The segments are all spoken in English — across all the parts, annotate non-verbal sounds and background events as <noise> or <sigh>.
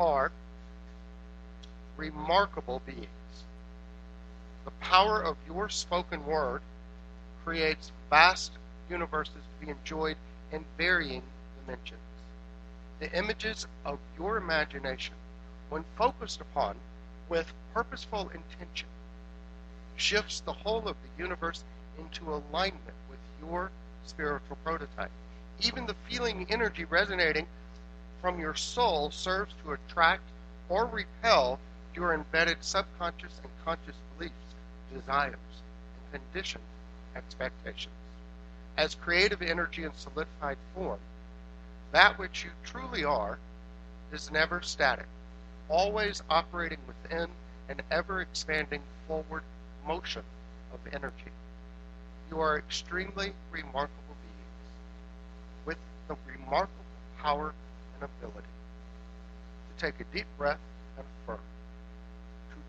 are remarkable beings. The power of your spoken word creates vast universes to be enjoyed in varying dimensions. The images of your imagination, when focused upon with purposeful intention, shifts the whole of the universe into alignment with your spiritual prototype. Even the feeling energy resonating from your soul serves to attract or repel your embedded subconscious and conscious beliefs, desires, and conditioned expectations. As creative energy in solidified form, that which you truly are is never static, always operating within an ever expanding forward motion of energy. You are extremely remarkable beings with the remarkable power ability to take a deep breath and affirm.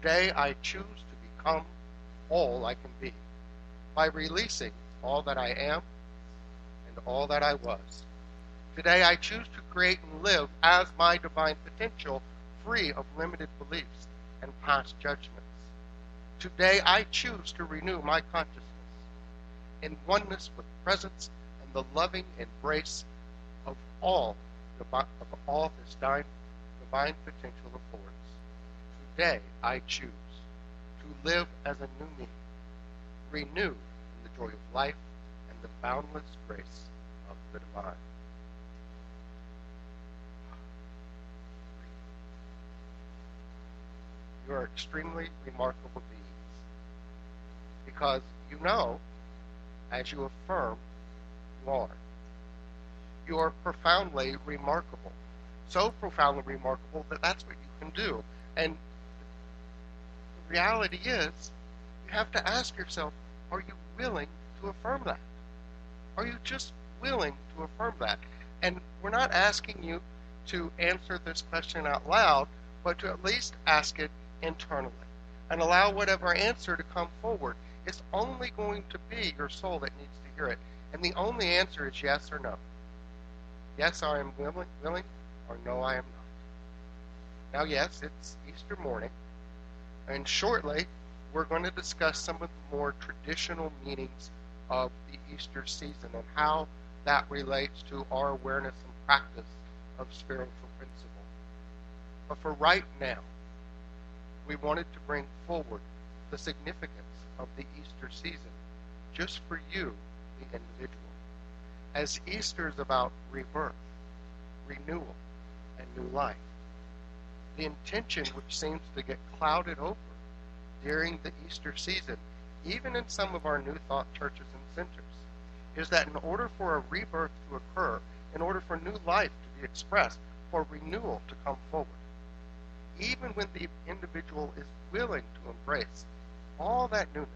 Today I choose to become all I can be by releasing all that I am and all that I was. Today I choose to create and live as my divine potential, free of limited beliefs and past judgments. Today I choose to renew my consciousness in oneness with presence and the loving embrace of all of all this divine potential affords. Today I choose to live as a new me, renewed in the joy of life and the boundless grace of the divine. You are extremely remarkable beings because you know, as you affirm, you are. You are profoundly remarkable. So profoundly remarkable that that's what you can do. And the reality is, you have to ask yourself, are you willing to affirm that? Are you just willing to affirm that? And we're not asking you to answer this question out loud, but to at least ask it internally and allow whatever answer to come forward. It's only going to be your soul that needs to hear it. And the only answer is yes or no. Yes, I am willing, willing, or no, I am not. Now, yes, it's Easter morning, and shortly we're going to discuss some of the more traditional meanings of the Easter season and how that relates to our awareness and practice of spiritual principle. But for right now, we wanted to bring forward the significance of the Easter season just for you, the individual. As Easter is about rebirth, renewal, and new life. The intention which seems to get clouded over during the Easter season, even in some of our New Thought churches and centers, is that in order for a rebirth to occur, in order for new life to be expressed, for renewal to come forward, even when the individual is willing to embrace all that newness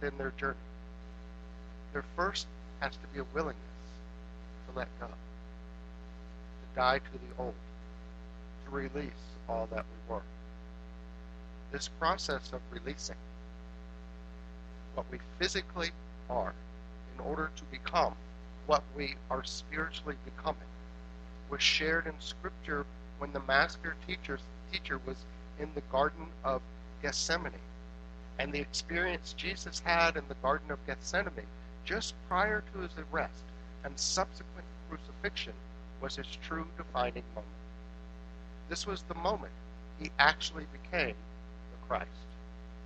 within their journey, their first has to be a willingness to let go, to die to the old, to release all that we were. This process of releasing what we physically are in order to become what we are spiritually becoming was shared in Scripture when the master teacher, teacher was in the Garden of Gethsemane. And the experience Jesus had in the Garden of Gethsemane just prior to his arrest and subsequent crucifixion was his true defining moment. This was the moment he actually became the Christ.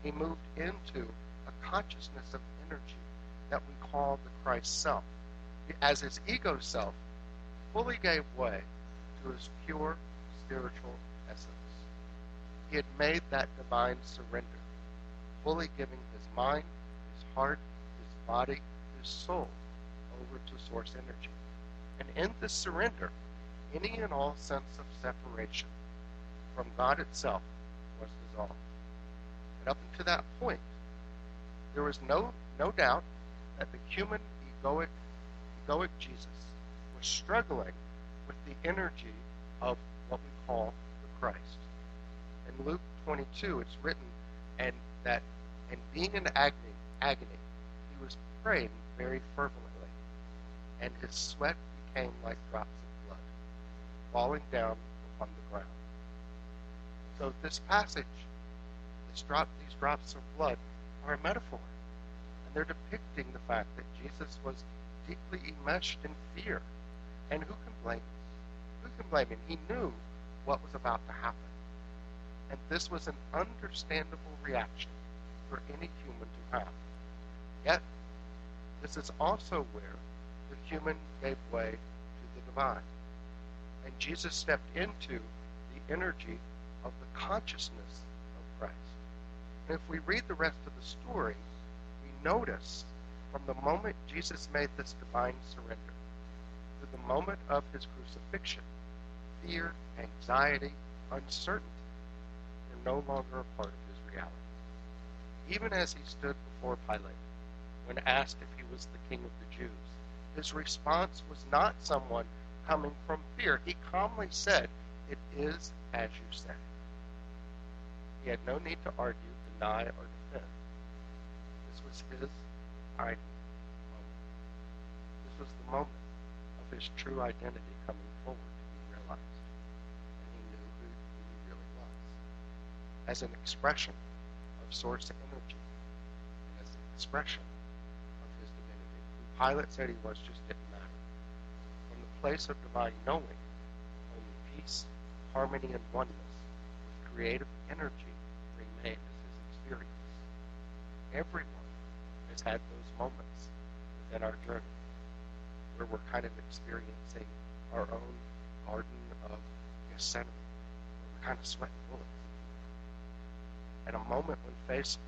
He moved into a consciousness of energy that we call the Christ self. As his ego self fully gave way to his pure spiritual essence. He had made that divine surrender, fully giving his mind, his heart, his body, soul over to source energy. And in this surrender, any and all sense of separation from God itself was dissolved. And up until that point, there was no no doubt that the human egoic egoic Jesus was struggling with the energy of what we call the Christ. In Luke 22, it's written, and that, and being in agony, agony, he was praying very fervently, and his sweat became like drops of blood, falling down upon the ground. So this passage, this drop, these drops of blood, are a metaphor. And they're depicting the fact that Jesus was deeply enmeshed in fear. And who can blame? Who can blame him? He knew what was about to happen. And this was an understandable reaction for any human to have. Yet, this is also where the human gave way to the divine. And Jesus stepped into the energy of the consciousness of Christ. And if we read the rest of the story, we notice from the moment Jesus made this divine surrender to the moment of his crucifixion, fear, anxiety, uncertainty were no longer a part of his reality. Even as he stood before Pilate, when asked if he was the king of the Jews, his response was not someone coming from fear. He calmly said, It is as you say. He had no need to argue, deny, or defend. This was his moment. This was the moment of his true identity coming forward to be realized. And he knew who, he really was. As an expression of source energy, as an expression of his divinity. Who Pilate said he was just didn't matter. From the place of divine knowing, only peace, harmony, and oneness with creative energy remained as his experience. Everyone has had those moments within our journey where we're kind of experiencing our own garden of Gethsemane. We're kind of sweating bullets. At a moment when faced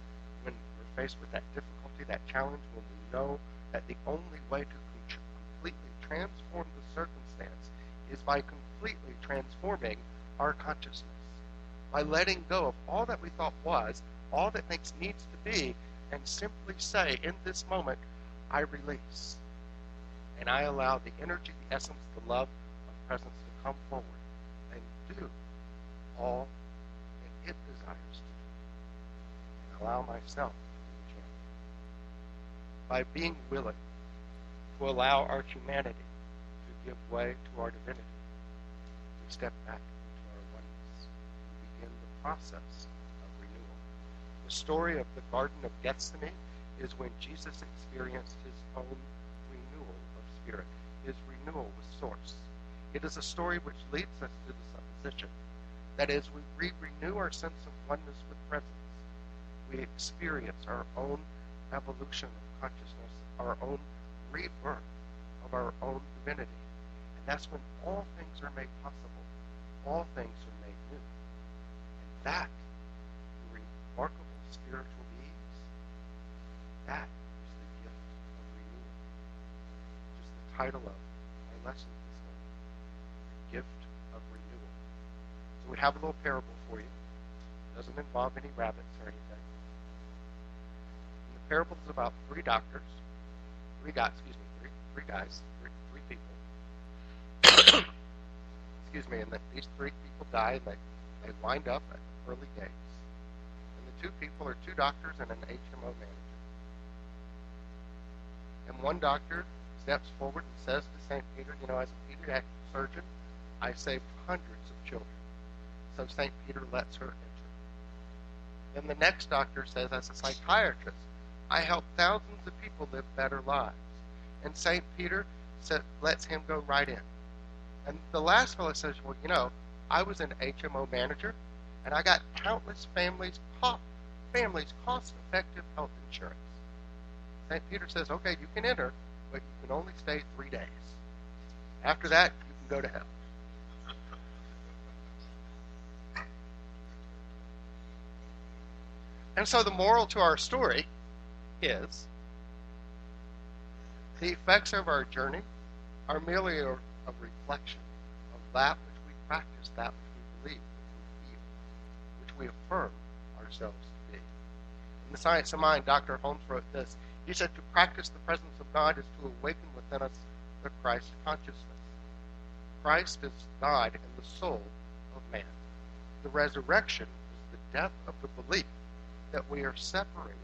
when we're faced with that difficulty, that challenge, when we know that the only way to completely transform the circumstance is by completely transforming our consciousness. By letting go of all that we thought was, all that things needs to be, and simply say, in this moment, I release. And I allow the energy, the essence, the love of presence to come forward and do all that it desires to do. And allow myself. By being willing to allow our humanity to give way to our divinity, we step back into our oneness and begin the process of renewal. The story of the Garden of Gethsemane is when Jesus experienced his own renewal of spirit, his renewal with Source. It is a story which leads us to the supposition that as we re-renew our sense of oneness with presence, we experience our own evolution of consciousness, our own rebirth of our own divinity. And that's when all things are made possible. All things are made new. And that, remarkable spiritual beings, that is the gift of renewal. Is the title of my lesson this morning. The gift of renewal. So we have a little parable for you. It doesn't involve any rabbits or anything. Parable is about three doctors three guys, excuse me, three, three guys, three, three people. <coughs> excuse me, and the, these three people die, and they, they wind up at pearly gates. And the two people are two doctors and an HMO manager. And one doctor steps forward and says to St. Peter, you know, as a pediatric surgeon, I saved hundreds of children. So St. Peter lets her enter. Then the next doctor says, as a psychiatrist, I help thousands of people live better lives. And St. Peter said, lets him go right in. And the last fellow says, well, you know, I was an HMO manager, and I got countless families, families cost-effective health insurance. St. Peter says, okay, you can enter, but you can only stay three days. After that, you can go to hell. And so the moral to our story is the effects of our journey are merely a, a reflection of that which we practice, that which we believe, which we feel, which we affirm ourselves to be. In the Science of Mind, Dr. Holmes wrote this. He said, To practice the presence of God is to awaken within us the Christ consciousness. Christ is God and the soul of man. The resurrection is the death of the belief that we are separated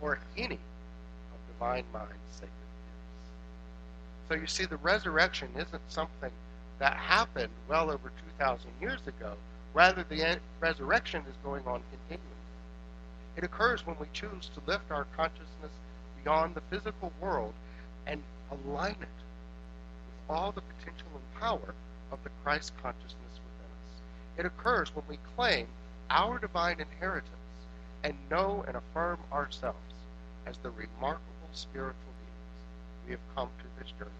or any of divine mind's sacred gifts. So you see, the resurrection isn't something that happened well over 2,000 years ago. Rather, the resurrection is going on continually. It occurs when we choose to lift our consciousness beyond the physical world and align it with all the potential and power of the Christ consciousness within us. It occurs when we claim our divine inheritance and know and affirm ourselves as the remarkable spiritual beings we have come to this journey.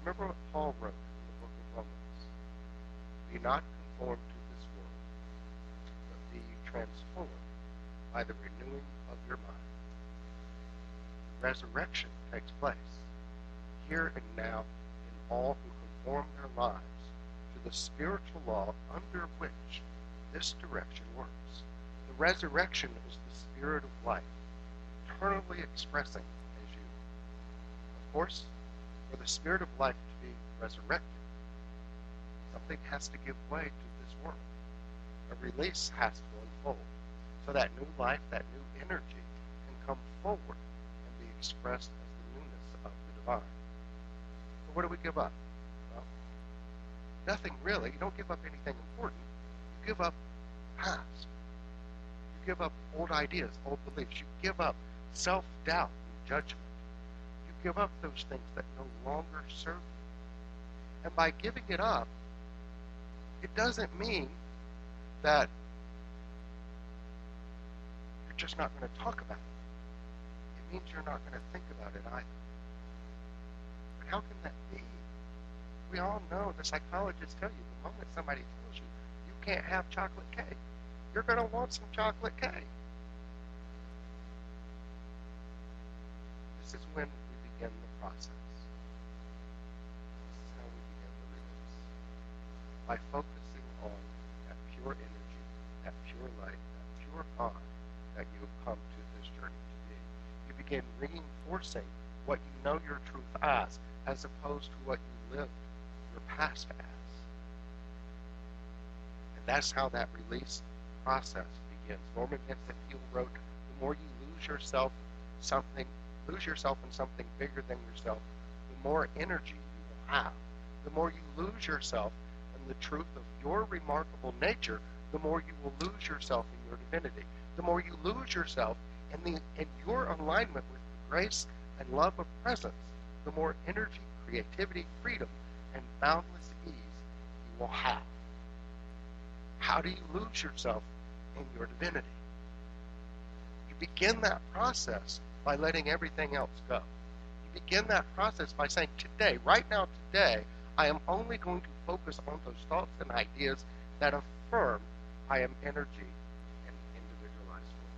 Remember what Paul wrote in the book of Romans. Be not conformed to this world, but be transformed by the renewing of your mind. The resurrection takes place here and now in all who conform their lives to the spiritual law under which this direction works. The resurrection is the spirit of life, eternally expressing as you. Of course, for the spirit of life to be resurrected, something has to give way to this world. A release has to unfold. So that new life, that new energy can come forward and be expressed as the newness of the divine. So what do we give up? Well, nothing really. You don't give up anything important. You give up the past. Give up old ideas, old beliefs. You give up self doubt and judgment. You give up those things that no longer serve you. And by giving it up, it doesn't mean that you're just not going to talk about it. It means you're not going to think about it either. But how can that be? We all know, the psychologists tell you, the moment somebody tells you you can't have chocolate cake, you're going to want some chocolate cake. This is when we begin the process. This is how we begin the release. By focusing on that pure energy, that pure light, that pure God that you have come to this journey to be. You begin reinforcing what you know your truth as, as opposed to what you lived your past as. And that's how that release process begins. Norman Vincent Peale wrote, the more you lose yourself something, lose yourself in something bigger than yourself, the more energy you will have. The more you lose yourself in the truth of your remarkable nature, the more you will lose yourself in your divinity. The more you lose yourself in the in your alignment with the grace and love of presence, the more energy, creativity, freedom, and boundless ease you will have. How do you lose yourself in your divinity. You begin that process by letting everything else go. You begin that process by saying, today, right now, today, I am only going to focus on those thoughts and ideas that affirm I am energy and individualized form.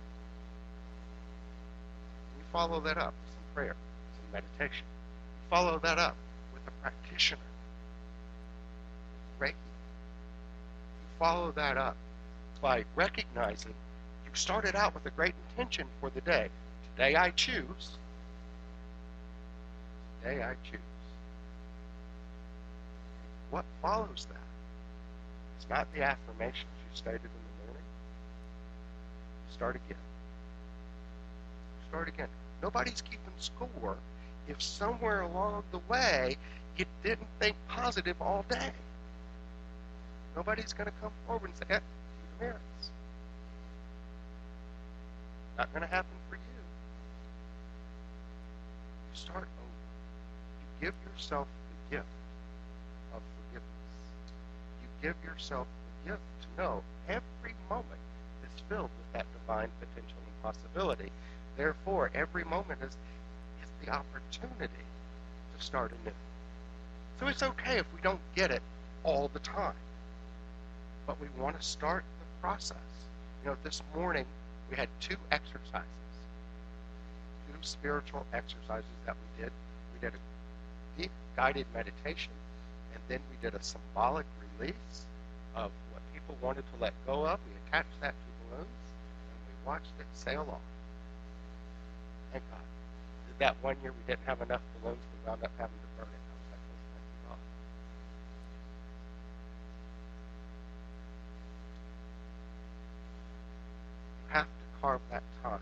You follow that up with some prayer, some meditation. You follow that up with a practitioner, Reiki. You follow that up by recognizing you started out with a great intention for the day. Today I choose. Today I choose. What follows that? It's not the affirmations you stated in the morning. Start again. Start again. Nobody's keeping score if somewhere along the way you didn't think positive all day. Nobody's going to come forward and say, merits. Not going to happen for you. You start over. You give yourself the gift of forgiveness. You give yourself the gift to know every moment is filled with that divine potential and possibility. Therefore, every moment is, is the opportunity to start anew. So it's okay if we don't get it all the time. But we want to start process. You know, this morning we had two exercises, two spiritual exercises that we did. We did a deep guided meditation, and then we did a symbolic release of what people wanted to let go of. We attached that to balloons, and we watched it sail off. Thank God. That one year we didn't have enough balloons, we wound up having to burn it. Carve that time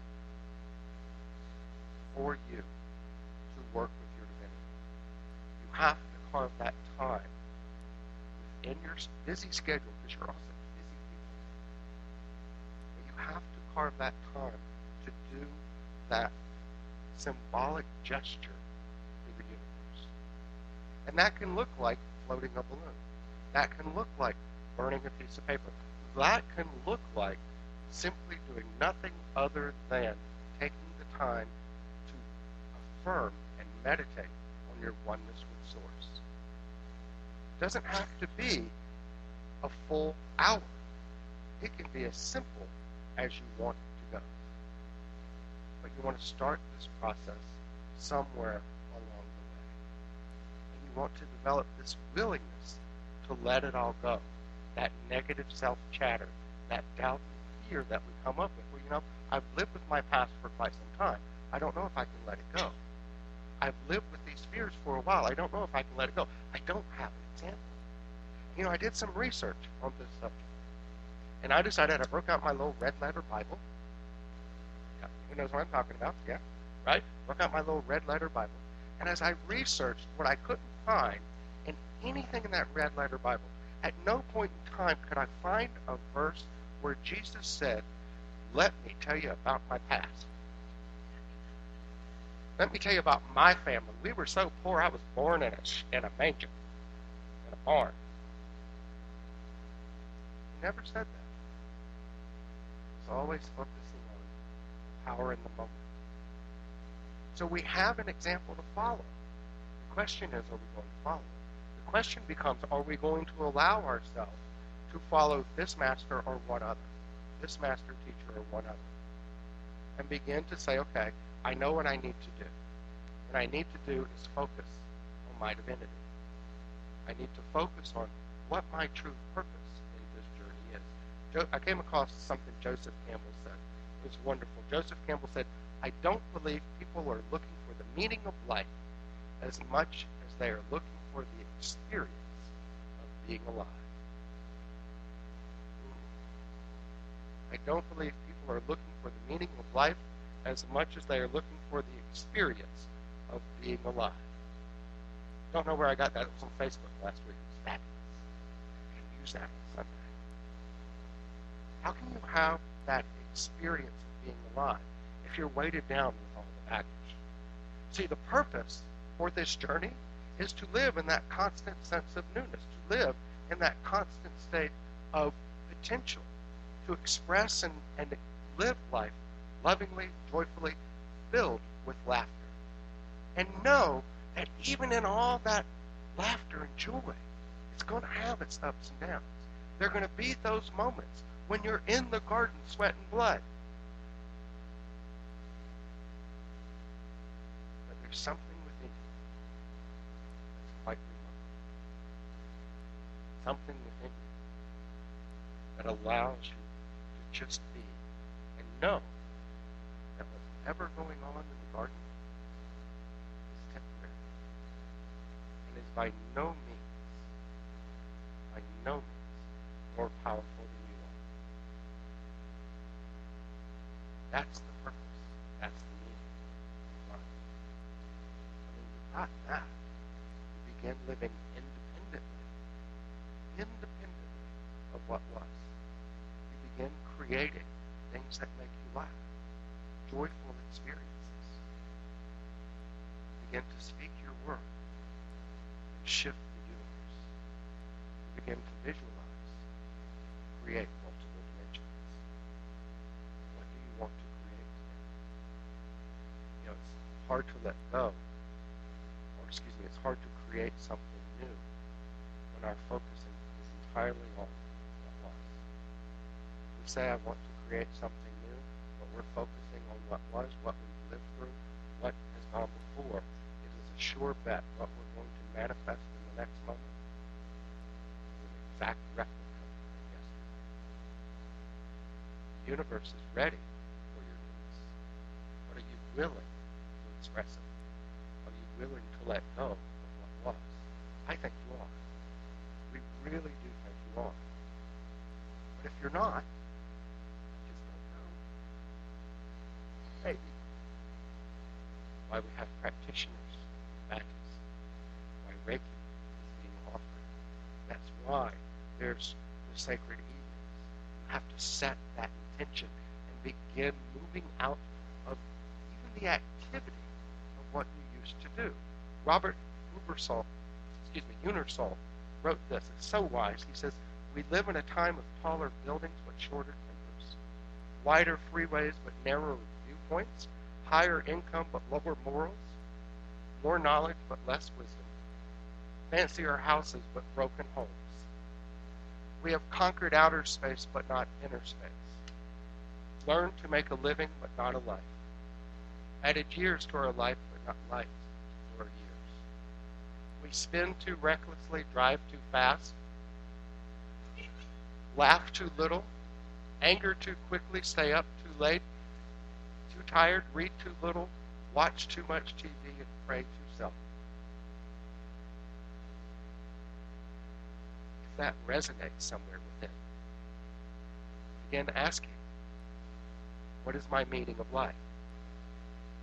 for you to work with your divinity. You have to carve that time in your busy schedule, because you're also busy people, but you have to carve that time to do that symbolic gesture to the universe. And that can look like floating a balloon. That can look like burning a piece of paper. That can look like simply doing nothing other than taking the time to affirm and meditate on your oneness with Source. It doesn't have to be a full hour. It can be as simple as you want it to go. But you want to start this process somewhere along the way. And you want to develop this willingness to let it all go. That negative self chatter, that doubt fear that we come up with. Well, you know, I've lived with my past for quite some time. I don't know if I can let it go. I've lived with these fears for a while. I don't know if I can let it go. I don't have an example. You know, I did some research on this subject. And I decided I broke out my little red letter Bible. Yeah, who knows what I'm talking about? Yeah, right? Broke out my little red letter Bible. And as I researched what I couldn't find in anything in that red letter Bible, at no point in time could I find a verse where Jesus said, Let me tell you about my past. Let me tell you about my family. We were so poor, I was born in a, in a manger, in a barn. He never said that. He's always focusing on power in the moment. So we have an example to follow. The question is, are we going to follow? The question becomes, are we going to allow ourselves follow this master or one other? This master, teacher, or one other? And begin to say, okay, I know what I need to do. What I need to do is focus on my divinity. I need to focus on what my true purpose in this journey is. I came across something Joseph Campbell said. It was wonderful. Joseph Campbell said, I don't believe people are looking for the meaning of life as much as they are looking for the experience of being alive. I don't believe people are looking for the meaning of life as much as they are looking for the experience of being alive. Don't know where I got that. It was on Facebook last week. It was fabulous. You can use that on Sunday. How can you have that experience of being alive if you're weighted down with all the baggage? See, the purpose for this journey is to live in that constant sense of newness, to live in that constant state of potential, to express and, and live life lovingly, joyfully, filled with laughter. And know that even in all that laughter and joy, it's going to have its ups and downs. There are going to be those moments when you're in the garden sweating blood. But there's something within you that's quite remarkable. Something within you that allows you just be and know that whatever going on in the garden is temporary and is by no means, by no means more powerful than you are. That's the purpose. That's the meaning of life. When you got that, you begin living independently, independently of what was. Creating things that make you laugh, joyful experiences. Begin to speak your word and shift the universe. Begin to visualize, create multiple dimensions. What do you want to create? You know, it's hard to let go, or excuse me, it's hard to create something new when our focus is entirely on say, I want to create something new, but we're focusing on what was, what we've lived through, what has gone before. It is a sure bet what we're going to manifest in the next moment is an exact replica of yesterday. The universe is ready for your needs. But are you willing to express it? Are you willing to let go of what was? I think you are. We really do think you are. But if you're not, I just don't know. Why we have practitioners, badges. Why Reiki is being offered. That's why there's the sacred evenings. You have to set that intention and begin moving out of even the activity of what you used to do. Robert Ubersol, excuse me, Unersol wrote this. It's so wise. He says, "We live in a time of taller buildings but shorter timbers, wider freeways but narrower viewpoints, higher income but lower morals, more knowledge but less wisdom, fancier houses but broken homes. We have conquered outer space but not inner space, learned to make a living but not a life, added years to our life but not life to our years. We spin too recklessly, drive too fast, laugh too little, anger too quickly, stay up too late, too tired, read too little, watch too much TV, and pray too seldom. If that resonates somewhere within, begin asking, what is my meaning of life?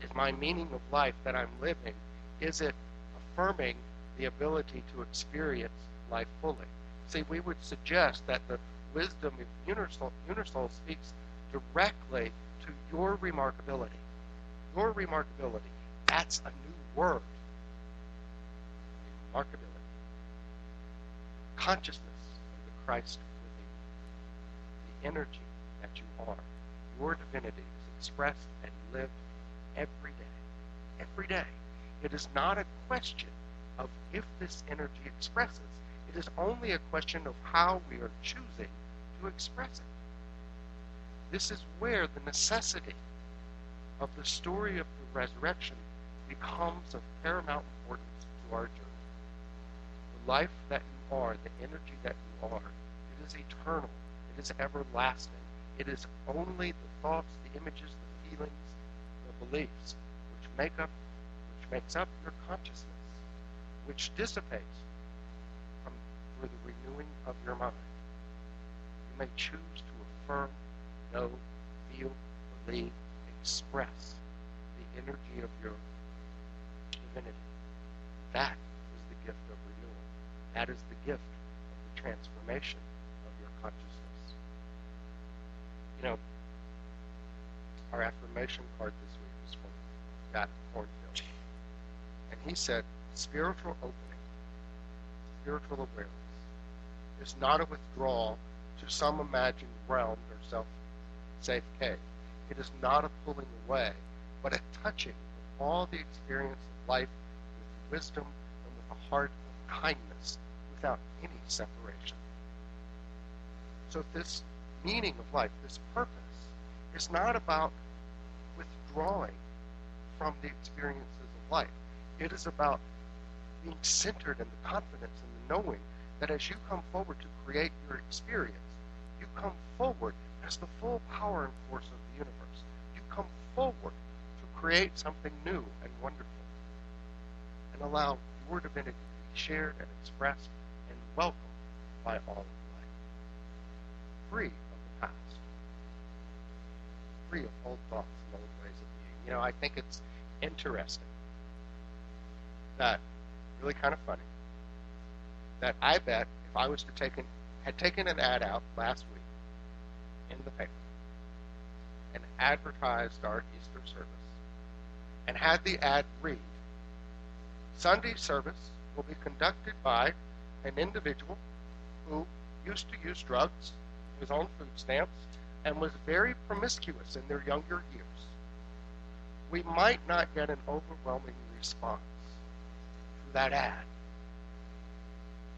Is my meaning of life that I'm living, is it affirming the ability to experience life fully? See, we would suggest that the wisdom of Unersol speaks directly to your remarkability. Your remarkability. That's a new word. Remarkability. Consciousness of the Christ within you. The energy that you are. Your divinity is expressed and lived every day. Every day. It is not a question of if this energy expresses. It is only a question of how we are choosing to express it. This is where the necessity of the story of the resurrection becomes of paramount importance to our journey. The life that you are, the energy that you are, it is eternal. It is everlasting. It is only the thoughts, the images, the feelings, the beliefs which make up which makes up your consciousness, which dissipates from through the renewing of your mind. You may choose to affirm know, feel, believe, express the energy of your divinity. That is the gift of renewal. That is the gift of the transformation of your consciousness. You know, our affirmation card this week was from Matt Kornfield. And he said, spiritual opening, spiritual awareness, is not a withdrawal to some imagined realm or self safe cave. It is not a pulling away, but a touching of all the experience of life with wisdom and with a heart of kindness without any separation. So this meaning of life, this purpose, is not about withdrawing from the experiences of life. It is about being centered in the confidence and the knowing that as you come forward to create your experience, you come forward as the full power and force of the universe. You come forward to create something new and wonderful and allow your divinity to be shared and expressed and welcomed by all of life. Free of the past. Free of old thoughts and old ways of being. You know, I think it's interesting that really kind of funny that I bet if I was to take an, had taken an ad out last week in the paper and advertised our Easter service and had the ad read Sunday service will be conducted by an individual who used to use drugs, was on food stamps, and was very promiscuous in their younger years. We might not get an overwhelming response to that ad.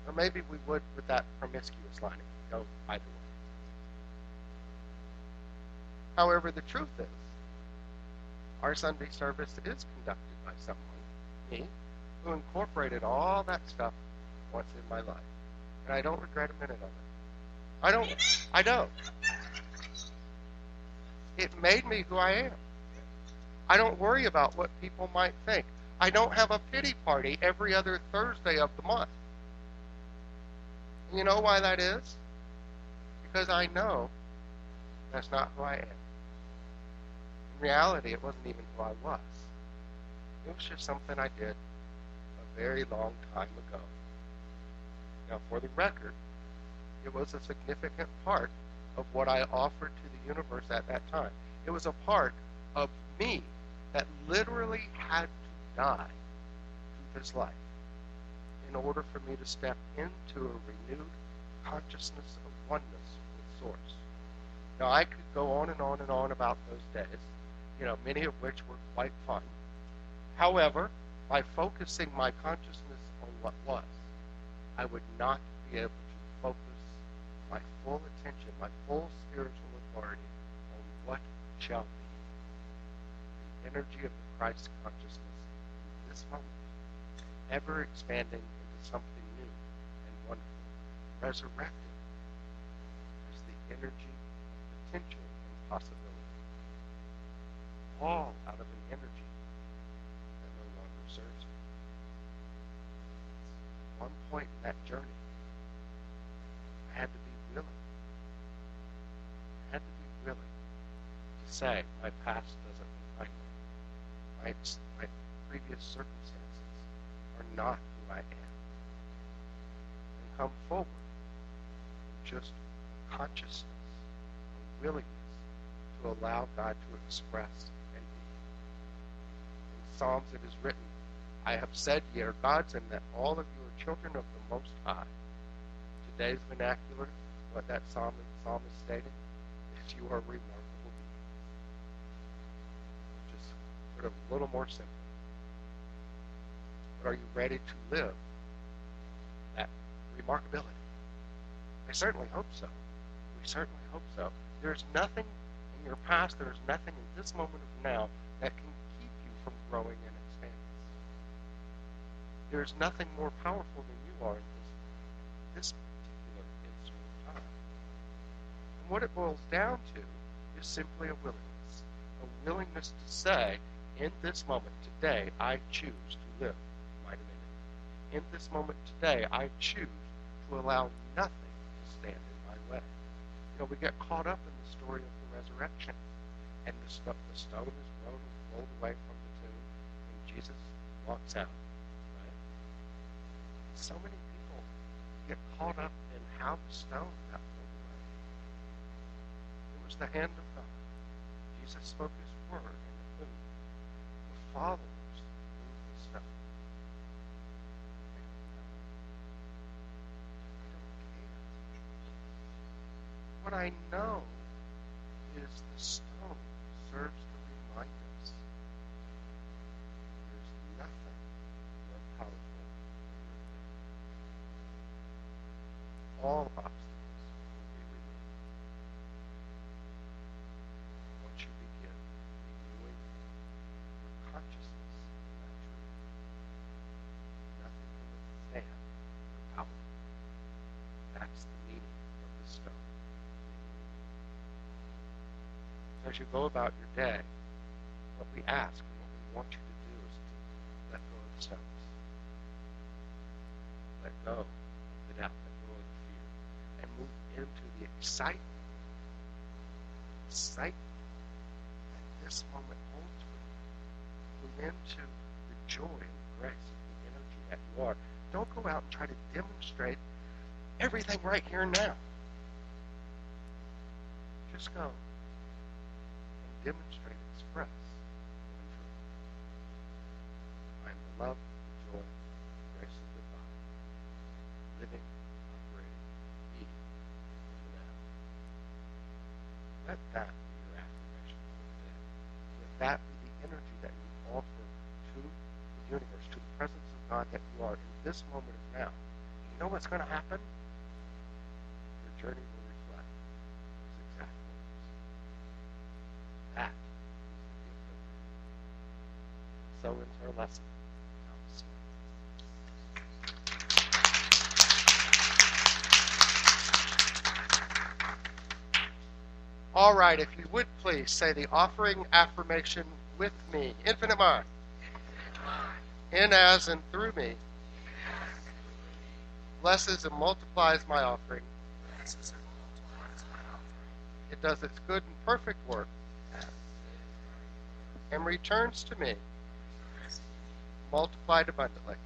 Or maybe we would with that promiscuous line. It could go either way. However, the truth is, our Sunday service is conducted by someone, me, who incorporated all that stuff once in my life. And I don't regret a minute of it. I don't. I don't. It made me who I am. I don't worry about what people might think. I don't have a pity party every other Thursday of the month. You know why that is? Because I know that's not who I am. Reality, it wasn't even who I was. It was just something I did a very long time ago. Now, for the record, it was a significant part of what I offered to the universe at that time. It was a part of me that literally had to die to this life in order for me to step into a renewed consciousness of oneness with Source. Now, I could go on and on and on about those days, you know, many of which were quite fun. However, by focusing my consciousness on what was, I would not be able to focus my full attention, my full spiritual authority on what shall be. The energy of the Christ consciousness in this moment, ever expanding into something new and wonderful, resurrected as the energy of potential and possibility. All out of an energy that no longer serves me. At one point in that journey, I had to be willing. I had to be willing to say my past doesn't define me. My, my previous circumstances are not who I am. And come forward just consciousness, a willingness to allow God to express Psalms it is written, I have said ye are gods and that all of you are children of the Most High. Today's vernacular, what that psalm, is stating, is you are remarkable beings. Just put it a little more simply. But are you ready to live that remarkability? I certainly hope so. We certainly hope so. There's nothing in your past, there's nothing in this moment of now that can growing and expanding. There's nothing more powerful than you are in this, this particular instant of time. And what it boils down to is simply a willingness. A willingness to say, in this moment today, I choose to live my divinity. In this moment today, I choose to allow nothing to stand in my way. You know, we get caught up in the story of the resurrection, and the, the stone is rolled, away from Jesus walks out. Right? So many people get caught up in how the stone got rolled away. It was the hand of God. Jesus spoke His word, and it moved. The followers moved the stone. What I know is the stone serves to remind us there's nothing more powerful than your faith. All obstacles will be removed once you begin renewing your consciousness in that truth. Nothing can withstand your power. That's the meaning of the stone. So as you go about your day, what we ask and what we want you to do is to let go of the stones. Let go of the doubt, let go of the fear, and move the excitement, excitement this moment you. Move into the joy and grace of the energy that you are. Don't go out and try to demonstrate everything right here and now. Just go and demonstrate, express one truth. I am the love, the joy, the grace of the Father, living, operating, being in the now. Let that be your affirmation for the day. Let that be the energy that you offer to the universe, to the presence of God that you are in this moment of now. You know what's going to happen? Your journey will reflect those exact moments. That is the gift of. So ends our lesson. All right, if you would please say the offering affirmation with me. Infinite mind. In, as, and through me. Blesses and multiplies my offering. It does its good and perfect work. And returns to me. Multiplied abundantly.